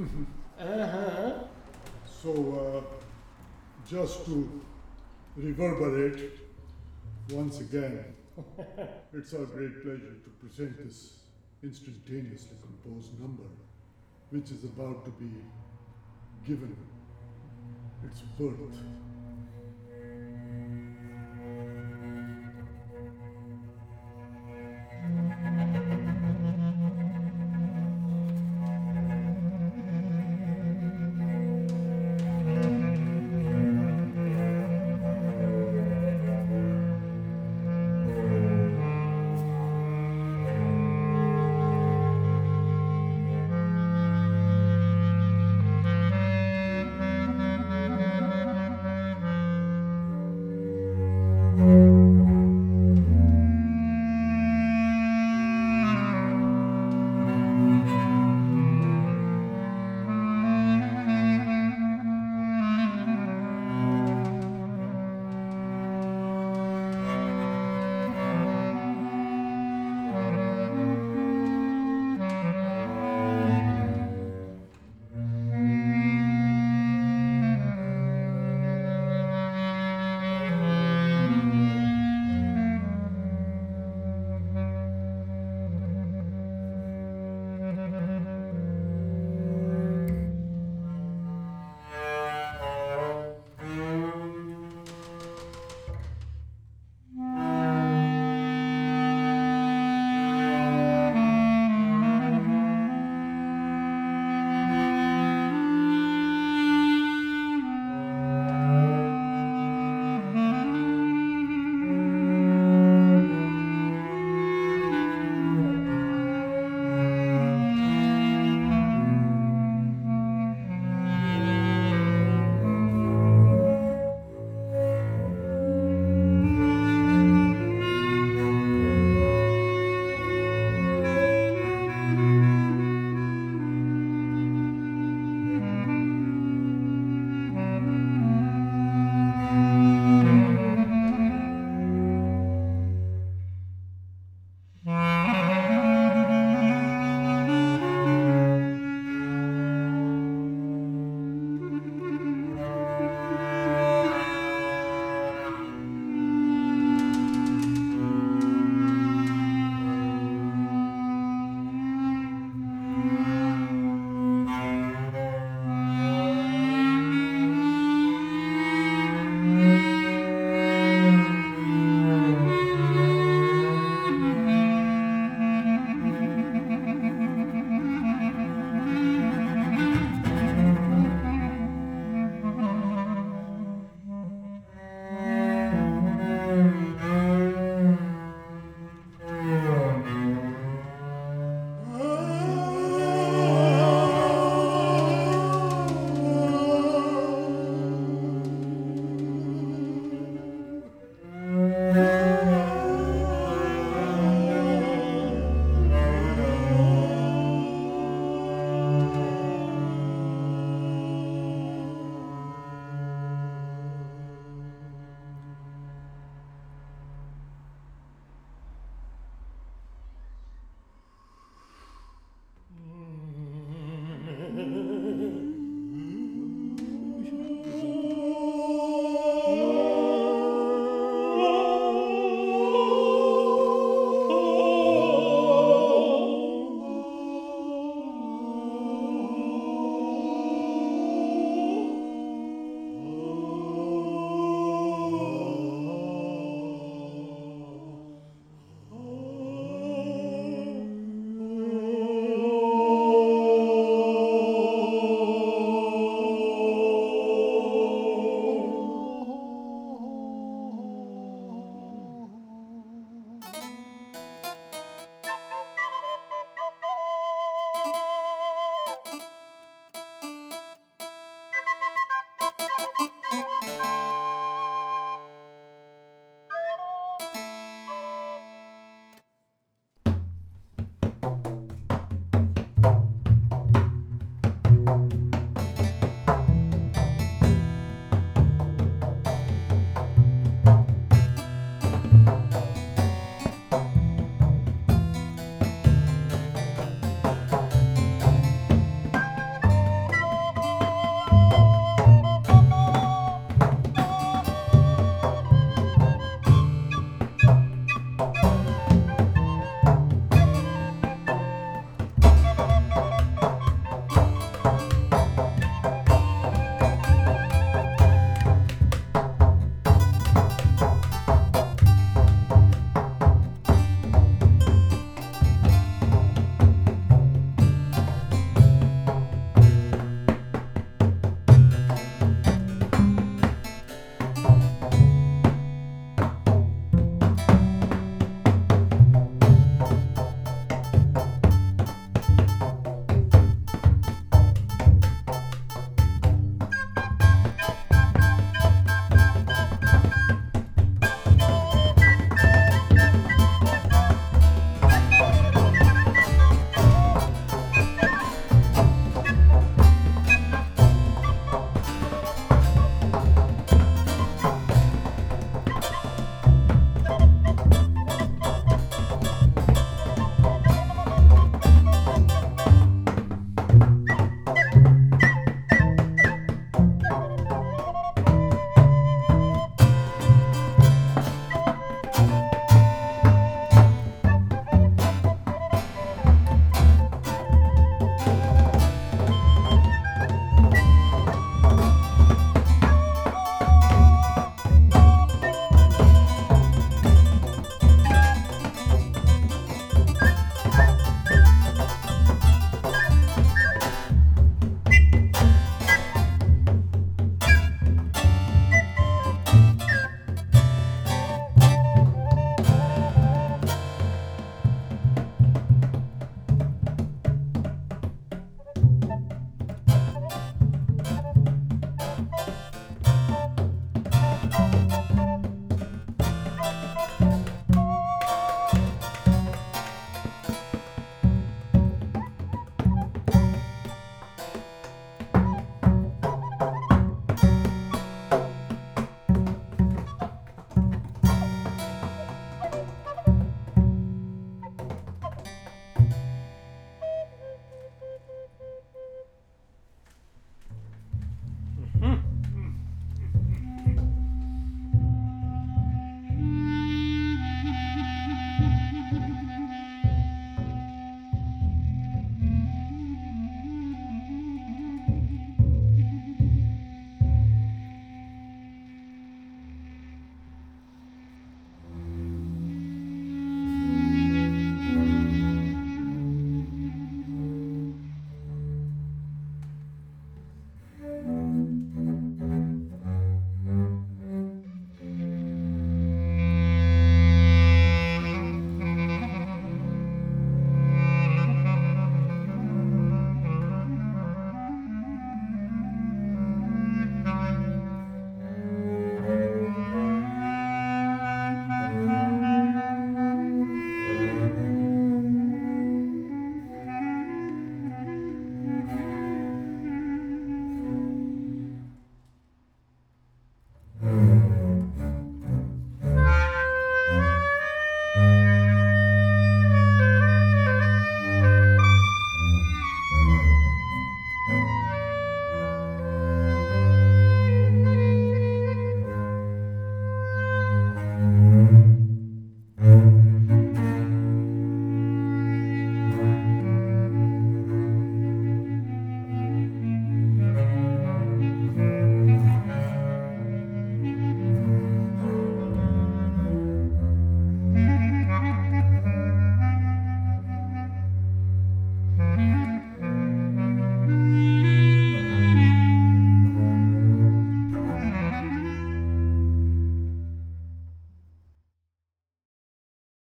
Uh-huh. So, uh, just to reverberate once again, it's our great pleasure to present this instantaneously composed number, which is about to be given its birth.